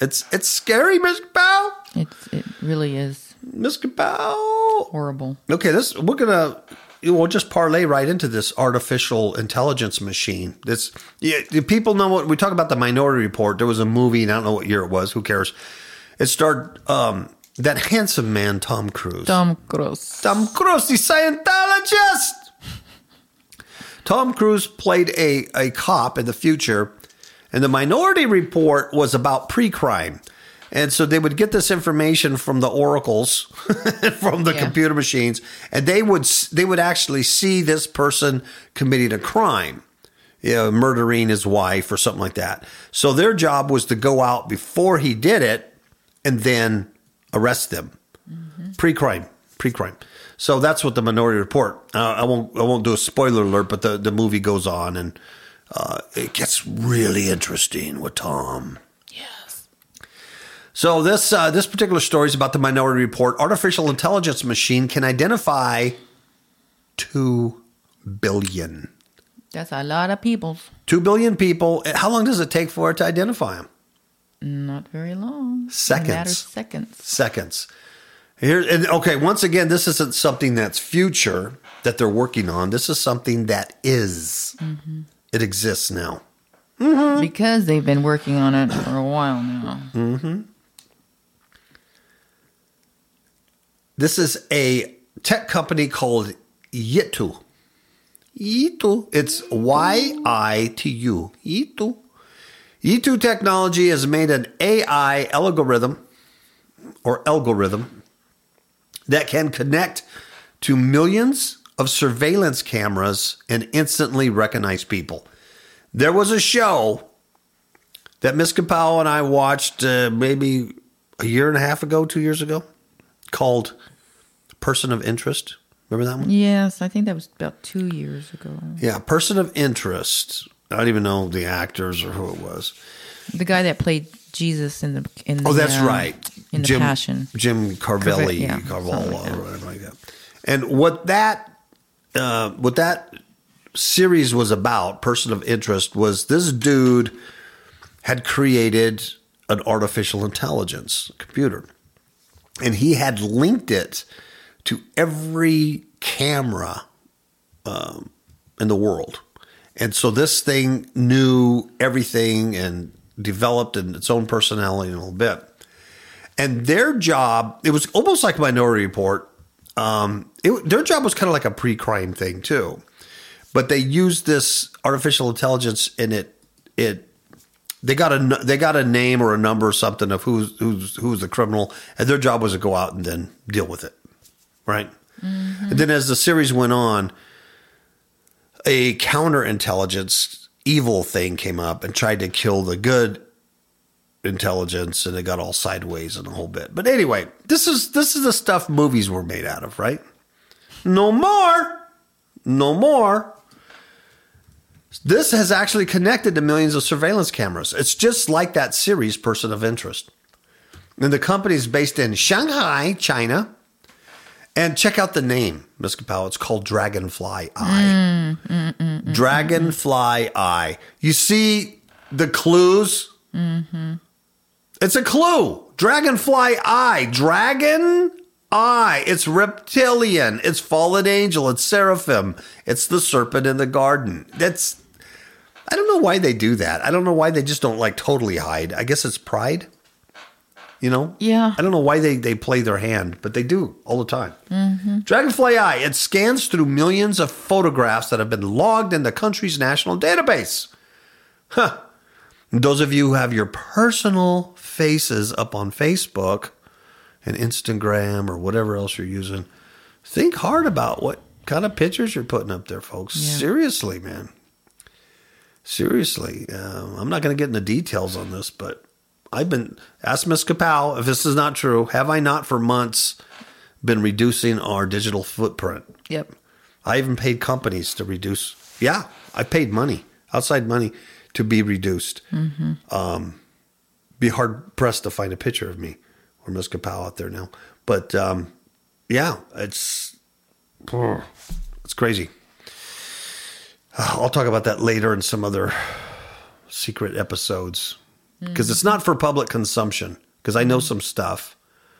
It's it's scary, Miss Bow. It's it really is Miss Bow. horrible. Okay, this we're gonna we'll just parlay right into this artificial intelligence machine. This yeah, people know what we talk about the Minority Report. There was a movie, and I don't know what year it was. Who cares? It starred um, that handsome man, Tom Cruise. Tom Cruise. Tom Cruise, the Scientologist. Tom Cruise played a, a cop in the future, and the Minority Report was about pre crime. And so they would get this information from the oracles, (laughs) from the Yeah. computer machines, and they would they would actually see this person committing a crime, you know, murdering his wife or something like that. So their job was to go out before he did it, and then arrest them mm-hmm. pre-crime, pre-crime. So that's what the Minority Report. Uh, I won't, I won't do a spoiler alert, but the the movie goes on and uh, it gets really interesting with Tom. Yes. So this uh, this particular story is about the Minority Report. Artificial intelligence machine can identify two billion. That's a lot of people. Two billion people. How long does it take for it to identify them? Not very long. Seconds. A matter of seconds. seconds. Here and okay, once again, this isn't something that's future that they're working on. This is something that is. Mm-hmm. It exists now. Mm-hmm. Because they've been working on it for a while now. Mm-hmm. This is a tech company called Yitu. Yitu. It's Y I T U. Yitu. Yitu technology has made an AI algorithm or algorithm that can connect to millions of surveillance cameras and instantly recognize people. There was a show that Miss Kapow and I watched uh, maybe a year and a half ago, two years ago, called Person of Interest. Remember that one? Yes, I think that was about two years ago. Yeah, Person of Interest. I don't even know the actors or who it was. The guy that played Jesus in the in the Oh, that's uh, right. In the Jim, Passion. Jim Carvelli, yeah, Carvalho, like or whatever like that. And what that uh, what that series was about, Person of Interest, was this dude had created an artificial intelligence computer, and he had linked it to every camera um, in the world. And so this thing knew everything and developed in its own personality in a little bit. And their job, it was almost like Minority Report. Um, it, their job was kind of like a pre-crime thing too, but they used this artificial intelligence and it it they got a they got a name or a number or something of who's who's who's the criminal, and their job was to go out and then deal with it, right? And then as the series went on, a counterintelligence evil thing came up and tried to kill the good intelligence and it got all sideways and a whole bit. But anyway, this is this is the stuff movies were made out of, right? No more. No more. This has actually connected to millions of surveillance cameras. It's just like that series Person of Interest. And the company is based in Shanghai, China. And check out the name, Miss Kapow. It's called Dragonfly Eye. Dragonfly Eye. You see the clues? Mm-hmm. It's a clue. Dragonfly Eye. Dragon Eye. It's reptilian. It's fallen angel. It's seraphim. It's the serpent in the garden. That's. I don't know why they do that. I don't know why they just don't like totally hide. I guess it's pride. You know? Yeah. I don't know why they, they play their hand, but they do all the time. Mm-hmm. Dragonfly Eye, it scans through millions of photographs that have been logged in the country's national database. Huh. Those of you who have your personal faces up on Facebook and Instagram or whatever else you're using, think hard about what kind of pictures you're putting up there, folks. Yeah. Seriously, man. Seriously. Um, I'm not going to get into details on this, but I've been, ask Ms. Kapow if this is not true. Have I not for months been reducing our digital footprint? Yep. I even paid companies to reduce. Yeah, I paid money, outside money, to be reduced. Um, be hard pressed to find a picture of me or Miss Kapow out there now. But um, yeah, it's it's crazy. Uh, I'll talk about that later in some other secret episodes because it's not for public consumption. Because I know some stuff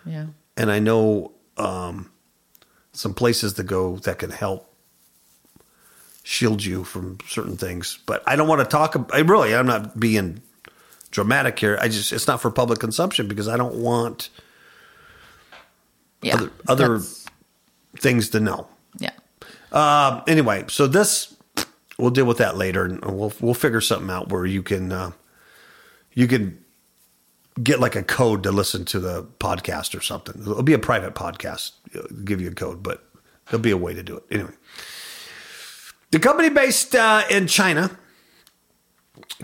Yeah. and I know um, some places to go that can help shield you from certain things. But I don't want to talk. I really, I'm not being dramatic here. I just, it's not for public consumption because I don't want Yeah. other, other things to know. yeah. Um, anyway, so this we'll deal with that later, and we'll we'll figure something out where you can uh, you can get like a code to listen to the podcast or something. It'll be a private podcast. It'll give you a code, but there'll be a way to do it anyway. The company based uh, in China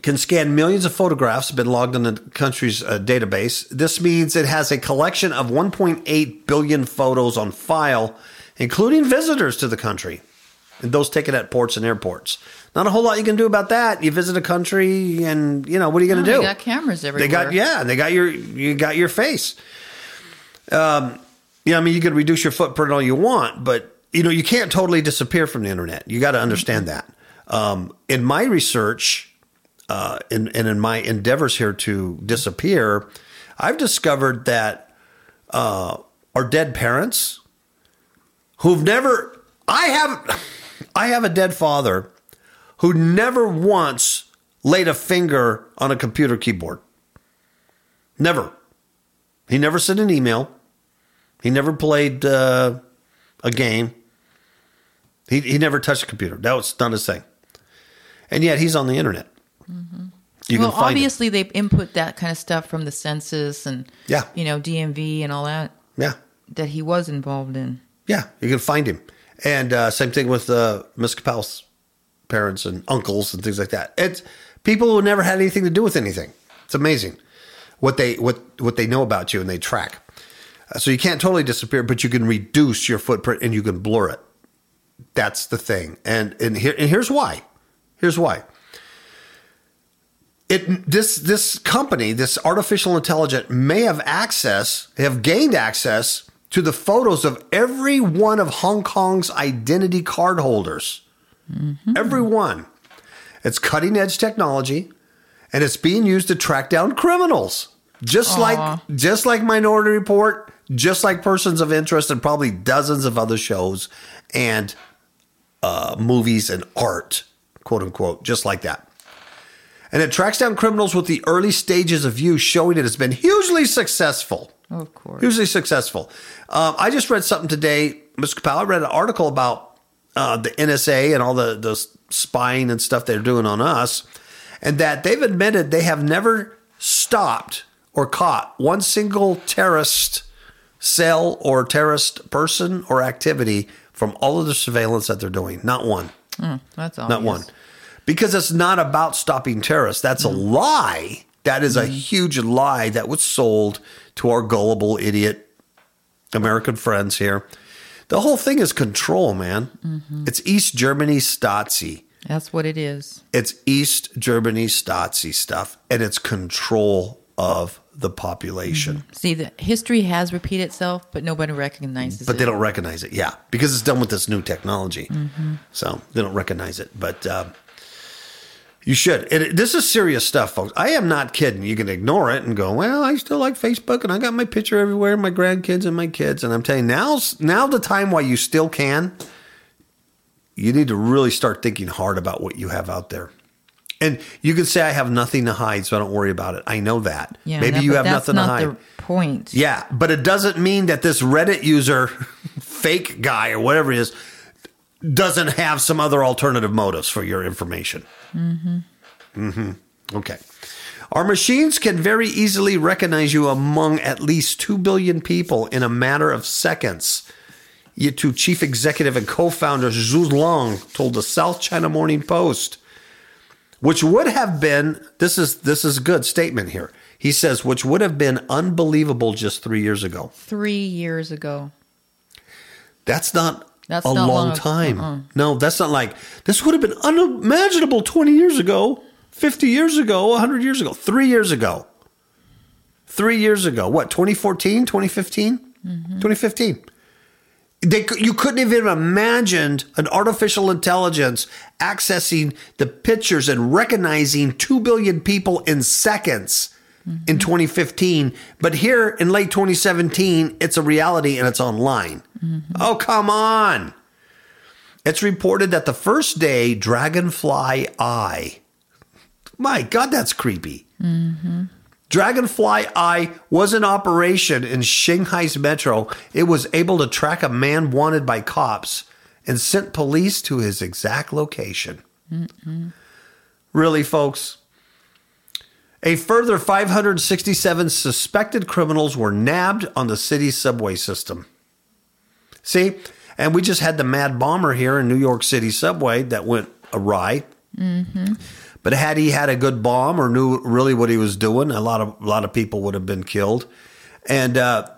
can scan millions of photographs been logged in the country's uh, database. This means it has a collection of 1.8 billion photos on file, including visitors to the country and those taken at ports and airports. Not a whole lot you can do about that. You visit a country, and you know what are you going to Oh, do? They got cameras everywhere. They got yeah, they got your you got your face. Um, yeah, I mean you can reduce your footprint all you want, but you know you can't totally disappear from the internet. You got to understand that. Um, in my research, uh, in, and in my endeavors here to disappear, I've discovered that uh, our dead parents, who've never, I have, (laughs) I have a dead father who never once laid a finger on a computer keyboard. Never. He never sent an email. He never played uh, a game. He, he never touched a computer. That was not his thing. And yet he's on the internet. You well, can find him. obviously they input that kind of stuff from the census and Yeah. you know DMV and all that Yeah. that he was involved in. Yeah, you can find him. And uh, same thing with uh, Miss Kapow's parents and uncles and things like that. It's people who never had anything to do with anything. It's amazing what they what what they know about you and they track. Uh, so you can't totally disappear, but you can reduce your footprint and you can blur it. That's the thing. And and here and here's why. Here's why. It this this company, this artificial intelligence, may have access, have gained access to the photos of every one of Hong Kong's identity card holders. Every one. It's cutting edge technology, and it's being used to track down criminals. Just like just like Minority Report, just like Persons of Interest, and probably dozens of other shows and uh, movies and art, quote unquote, just like that. And it tracks down criminals with the early stages of use, showing it has been hugely successful. Of course. Hugely successful. Um, I just read something today, Mr. Powell. I read an article about uh, the NSA and all the, the spying and stuff they're doing on us, and that they've admitted they have never stopped or caught one single terrorist cell or terrorist person or activity from all of the surveillance that they're doing. Not one. That's all. Not one. Because it's not about stopping terrorists. That's a mm-hmm. lie. That is a mm-hmm. huge lie that was sold to our gullible idiot American friends here. The whole thing is control, man. Mm-hmm. It's East Germany Stasi. That's what it is. It's East Germany Stasi stuff, and it's control of the population. See, the history has repeated itself, but nobody recognizes But it. But they don't recognize it. Yeah, because it's done with this new technology. So they don't recognize it. But uh, you should. It, this is serious stuff, folks. I am not kidding. You can ignore it and go, well, I still like Facebook and I got my picture everywhere, my grandkids and my kids. And I'm telling you, now's, now the time while you still can, you need to really start thinking hard about what you have out there. And you can say, I have nothing to hide, so I don't worry about it. I know that. Yeah, Maybe that- you have nothing to not hide. the point. Yeah, but it doesn't mean that this Reddit user, (laughs) fake guy or whatever it is, doesn't have some other alternative motives for your information. Mm-hmm. Mm-hmm. Okay. Our machines can very easily recognize you among at least 2 billion people in a matter of seconds. To chief executive and co-founder Zhu Long told the South China Morning Post which would have been this is this is a good statement here. He says which would have been unbelievable just 3 years ago. Three years ago. That's not That's a not long long time. uh-uh. No, that's not like this would have been unimaginable 20 years ago, 50 years ago, 100 years ago, 3 years ago. 3 years ago. What, 2014, 2015? Mm-hmm. 2015. They, you couldn't have even imagined an artificial intelligence accessing the pictures and recognizing 2 billion people in seconds in 2015. But here in late 2017, it's a reality and it's online. Oh, come on. It's reported that the first day, Dragonfly Eye. My God, that's creepy. Mm-hmm. Dragonfly Eye was in operation in Shanghai's metro. It was able to track a man wanted by cops and sent police to his exact location. Mm-hmm. Really, folks? A further 567 suspected criminals were nabbed on the city's subway system. See? And we just had the mad bomber here in New York City subway that went awry. But had he had a good bomb or knew really what he was doing, a lot of a lot of people would have been killed. And uh,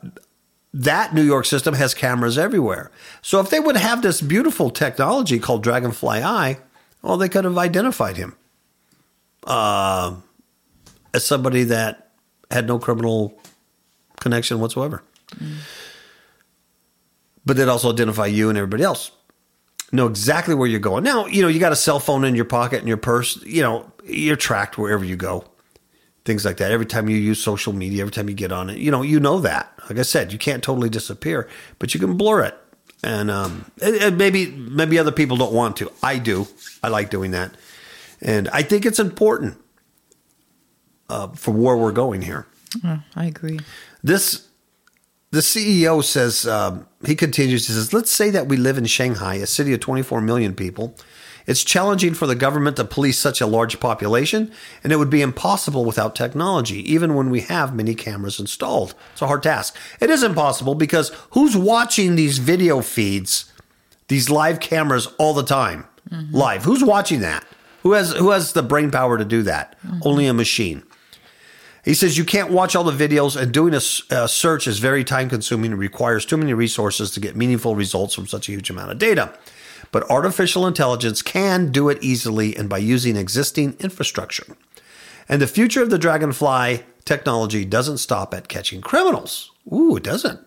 that New York system has cameras everywhere. So if they would have this beautiful technology called Dragonfly Eye, well, they could have identified him uh, as somebody that had no criminal connection whatsoever. But they'd also identify you and everybody else know exactly where you're going. Now, you know, you got a cell phone in your pocket and your purse, you know, you're tracked wherever you go. Things like that. Every time you use social media, every time you get on it, you know, you know that. Like I said, you can't totally disappear, but you can blur it. And um and, maybe maybe other people don't want to. I do. I like doing that. And I think it's important uh, for where we're going here. I agree. This the CEO says um, he continues. He says, "Let's say that we live in Shanghai, a city of 24 million people. It's challenging for the government to police such a large population, and it would be impossible without technology, even when we have many cameras installed. It's a hard task. It is impossible because who's watching these video feeds, these live cameras all the time, live? Who's watching that? Who has who has the brain power to do that? Only a machine." He says you can't watch all the videos, and doing a search is very time consuming and requires too many resources to get meaningful results from such a huge amount of data. But artificial intelligence can do it easily and by using existing infrastructure. And the future of the Dragonfly technology doesn't stop at catching criminals. Ooh, it doesn't.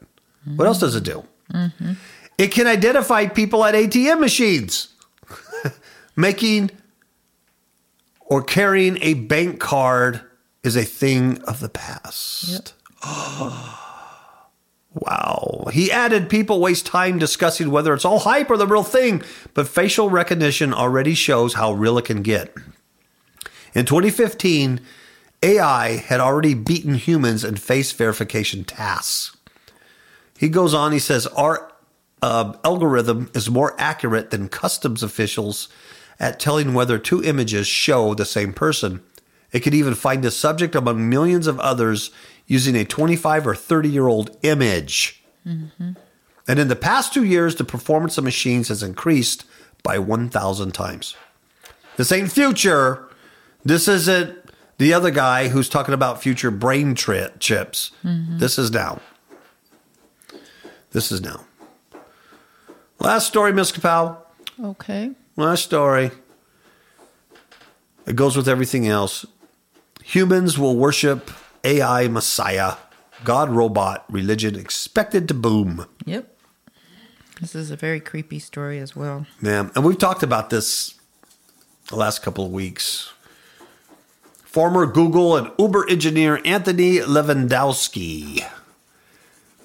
What else does it do? Mm-hmm. It can identify people at ATM machines, (laughs) making or carrying a bank card is a thing of the past. (gasps) wow. He added people waste time discussing whether it's all hype or the real thing, but facial recognition already shows how real it can get. In 2015, AI had already beaten humans in face verification tasks. He goes on, he says, Our uh, algorithm is more accurate than customs officials at telling whether two images show the same person. It could even find the subject among millions of others using a 25 or 30 year old image. Mm-hmm. And in the past two years, the performance of machines has increased by 1,000 times. This ain't future. This isn't the other guy who's talking about future brain tri- chips. Mm-hmm. This is now. This is now. Last story, Miss Kapow. Okay. Last story. It goes with everything else. Humans will worship AI Messiah, God robot religion expected to boom. Yep. This is a very creepy story as well. Yeah, and we've talked about this the last couple of weeks. Former Google and Uber engineer Anthony Levandowski.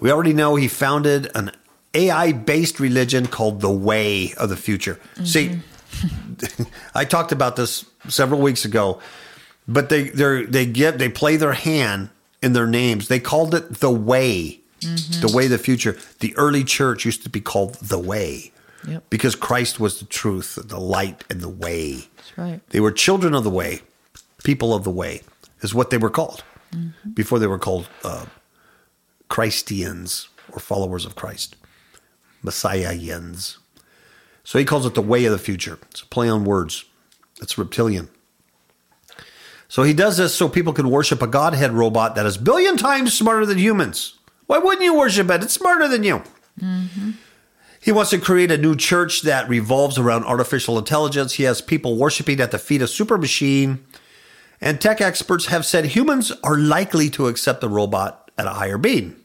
We already know he founded an AI based religion called the Way of the Future. See, mm-hmm. (laughs) I talked about this several weeks ago, but they they they give they play their hand in their names. They called it the Way, the Way of the Future. The early church used to be called the Way Yep. because Christ was the truth, the light, and the way. That's right. They were children of the way, people of the way, is what they were called before they were called uh, Christians or followers of Christ, Messiahians. So he calls it the way of the future. It's a play on words. It's reptilian. So he does this so people can worship a Godhead robot that is billion times smarter than humans. Why wouldn't you worship it? It's smarter than you. Mm-hmm. He wants to create a new church that revolves around artificial intelligence. He has people worshiping at the feet of Super Machine. And tech experts have said humans are likely to accept the robot at a higher being.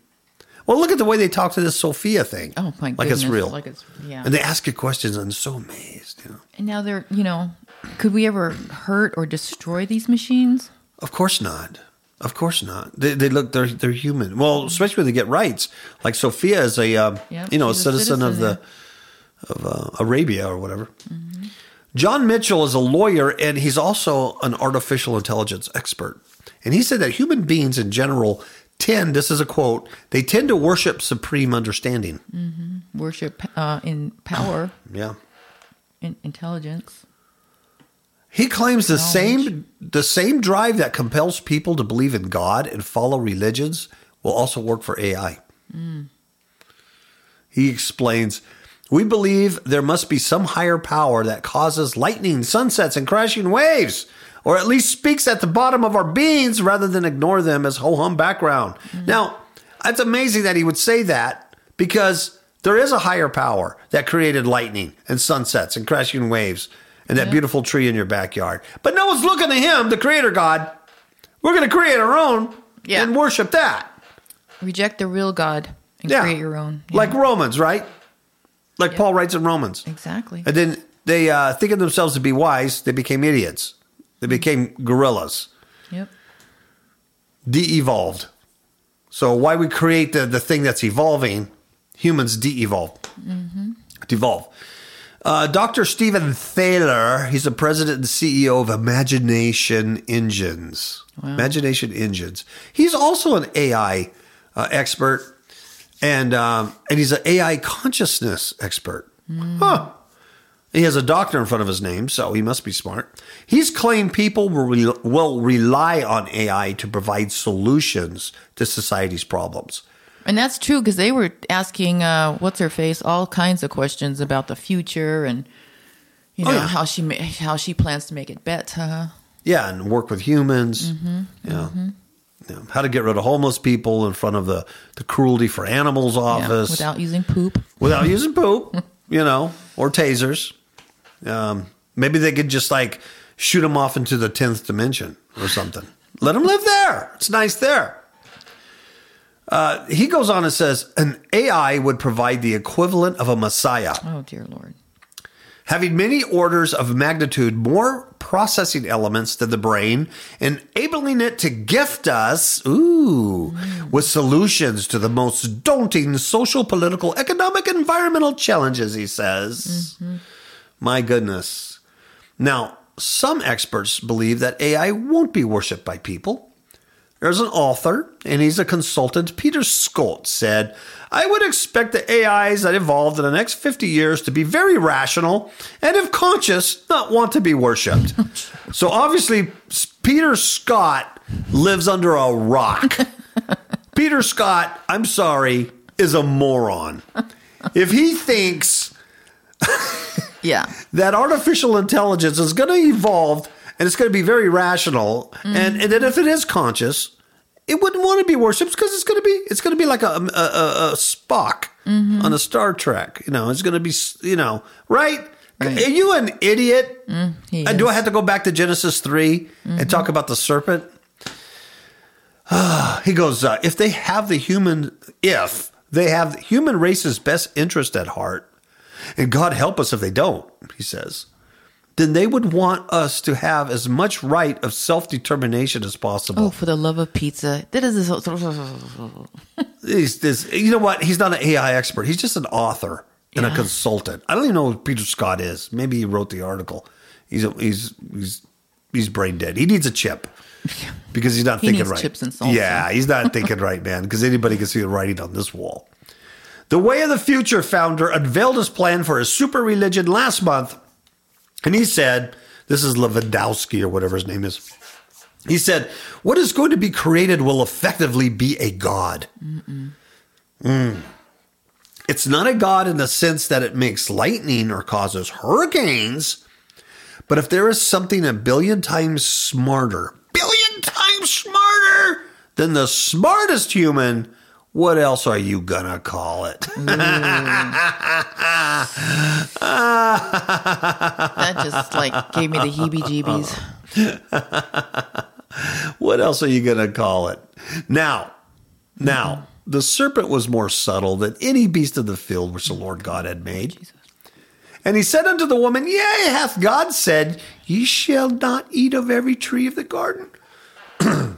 Well, look at the way they talk to this Sophia thing. Oh my Like it's real. like it's- yeah. And they ask you questions and I'm so amazed. You know? And now they're, you know, could we ever hurt or destroy these machines? Of course not. Of course not. They, they look they're they're human. Well, especially when they get rights. Like Sophia is a uh, Yep, you know a a citizen, of the of uh, Arabia or whatever. John Mitchell is a lawyer and he's also an artificial intelligence expert. And he said that human beings in general tend, this is a quote, they tend to worship supreme understanding. Worship uh, in power, Yeah. in intelligence. He claims the same the same drive that compels people to believe in God and follow religions will also work for AI. Hmm. He explains, "We believe there must be some higher power that causes lightning, sunsets and crashing waves, or at least speaks at the bottom of our beings rather than ignore them as ho-hum background." Hmm. Now, it's amazing that he would say that because there is a higher power that created lightning and sunsets and crashing waves and that beautiful tree in your backyard. But no one's looking to him, the creator God. We're going to create our own Yeah. and worship that. Reject the real God and Yeah. create your own. Yeah. Like Romans, right? Like Paul writes in Romans. exactly. And then they uh, think of themselves to be wise, they became idiots. They became gorillas, Yep. de evolved. So, why we create the, the thing that's evolving, humans de evolve. Devolve. Uh, Dr. Stephen Thaler, he's the president and CEO of Imagination Engines. Imagination Engines. He's also an AI uh, expert, and um, and he's an AI consciousness expert. Huh. He has a doctor in front of his name, so he must be smart. He's claimed people will, re- will rely on AI to provide solutions to society's problems. And that's true because they were asking uh, what's her face all kinds of questions about the future and you Oh, know yeah. how she ma- how she plans to make it better. Yeah, and work with humans. Mm-hmm. Yeah. yeah. How to get rid of homeless people in front of the, the cruelty for animals Yeah, office without using poop. without using poop, (laughs) you know, or tasers. Um, maybe they could just like shoot them off into the 10th dimension or something. Let them live there. It's nice there. Uh, he goes on and says an AI would provide the equivalent of a messiah. Oh dear lord. having many orders of magnitude more processing elements than the brain, enabling it to gift us, ooh, with solutions to the most daunting social, political, economic, environmental challenges, he says. My goodness. Now, some experts believe that AI won't be worshipped by people. There's an author, and he's a consultant. Peter Scott said, I would expect the AIs that evolved in the next 50 years to be very rational and, if conscious, not want to be worshipped. (laughs) so obviously, Peter Scott lives under a rock. (laughs) Peter Scott, I'm sorry, is a moron. If he thinks Yeah. (laughs) that artificial intelligence is going to evolve and it's going to be very rational, and, and then if it is conscious, it wouldn't want to be worshipped because it's going to be it's going to be like a, a, a, a Spock on a Star Trek. You know, it's going to be you know right. Right. Are you an idiot? he Uh, do I have to go back to Genesis 3 and talk about the serpent? (sighs) He goes, uh, if they have the human, if they have the human race's best interest at heart, and God help us if they don't, he says, then they would want us to have as much right of self determination as possible. Oh, for the love of pizza. That is He's this, you know what? He's not an AI expert. He's just an author and a consultant. I don't even know who Peter Scott is. Maybe he wrote the article. He's a, he's he's he's brain dead. He needs a chip (laughs) because he's not He thinking needs right. chips and salsa. Yeah, he's not (laughs) thinking right, man. Because anybody can see the writing on this wall. The Way of the Future founder unveiled his plan for a super religion last month, and he said, "This is Levandowski or whatever his name is." He said, What is going to be created will effectively be a God. Mm. It's not a God in the sense that it makes lightning or causes hurricanes, but if there is something a billion times smarter, billion times smarter than the smartest human, what else are you gonna call it? That just like gave me the heebie jeebies. what else are you to call it? Now, now, the serpent was more subtle than any beast of the field which the Lord God had made. And he said unto the woman, Yea, hath God said, Ye shall not eat of every tree of the garden? (clears throat) and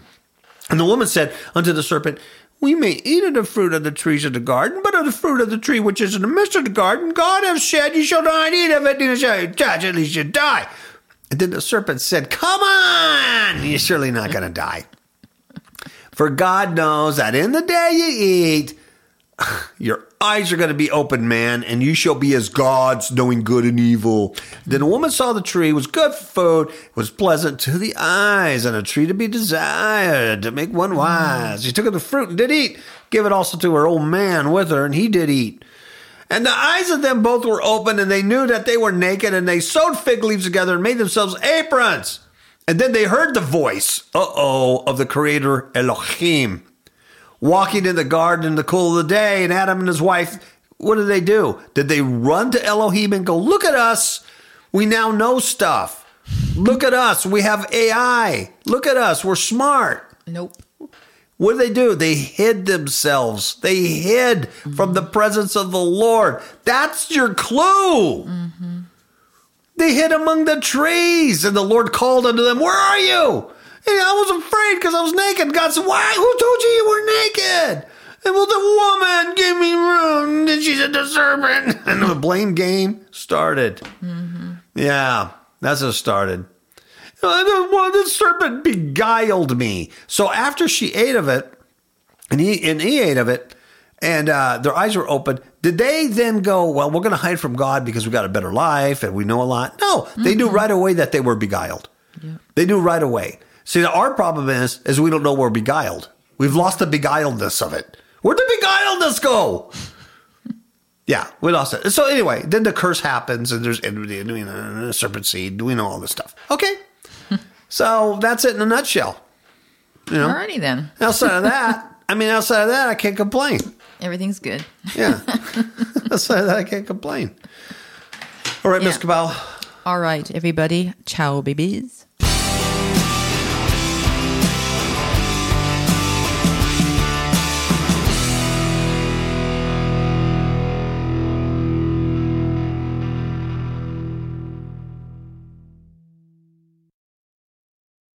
the woman said unto the serpent, We may eat of the fruit of the trees of the garden, but of the fruit of the tree which is in the midst of the garden, God hath said, Ye shall not eat of it, neither shall you touch it, lest you die. And then the serpent said, Come on, you're surely not going to die. For God knows that in the day you eat, (laughs) your eyes are going to be open, man, and you shall be as gods, knowing good and evil. Then the woman saw the tree was good for food, was pleasant to the eyes, and a tree to be desired to make one wise. She took of the fruit and did eat, Give it also to her old man with her, and he did eat. And the eyes of them both were open, and they knew that they were naked, and they sewed fig leaves together and made themselves aprons. And then they heard the voice, uh oh, of the Creator Elohim walking in the garden in the cool of the day, and Adam and his wife, what did they do? Did they run to Elohim and go, Look at us? We now know stuff. Look at us. We have AI. Look at us. We're smart. Nope. What did they do? They hid themselves. They hid from the mm-hmm. presence of the Lord. That's your clue. Mm-hmm. They hid among the trees, and the Lord called unto them, Where are you? And I was afraid because I was naked. God said, Why? Who told you you were naked? And well, the woman gave me room. And she said, The serpent. (laughs) And the blame game started. Yeah, that's how it started. Uh, the- Well, the serpent beguiled me. So after she ate of it, and he and he ate of it, and uh, their eyes were open. Did they then go? Well, we're going to hide from God because we got a better life and we know a lot. No, they knew right away that they were beguiled. They knew right away. See, our problem is is we don't know we're beguiled. We've lost the beguiledness of it. Where'd the beguiledness go? (laughs) Yeah, we lost it. So anyway, then the curse happens, and there's enmity, and know, serpent seed. We know all this stuff. Okay, (laughs) so that's it in a nutshell. You know, Alrighty then. (laughs) outside of that, I mean, outside of that, I can't complain. Everything's good. Yeah, outside of that, I can't complain. All right, Miss Kapow. All right, everybody. Ciao, babies.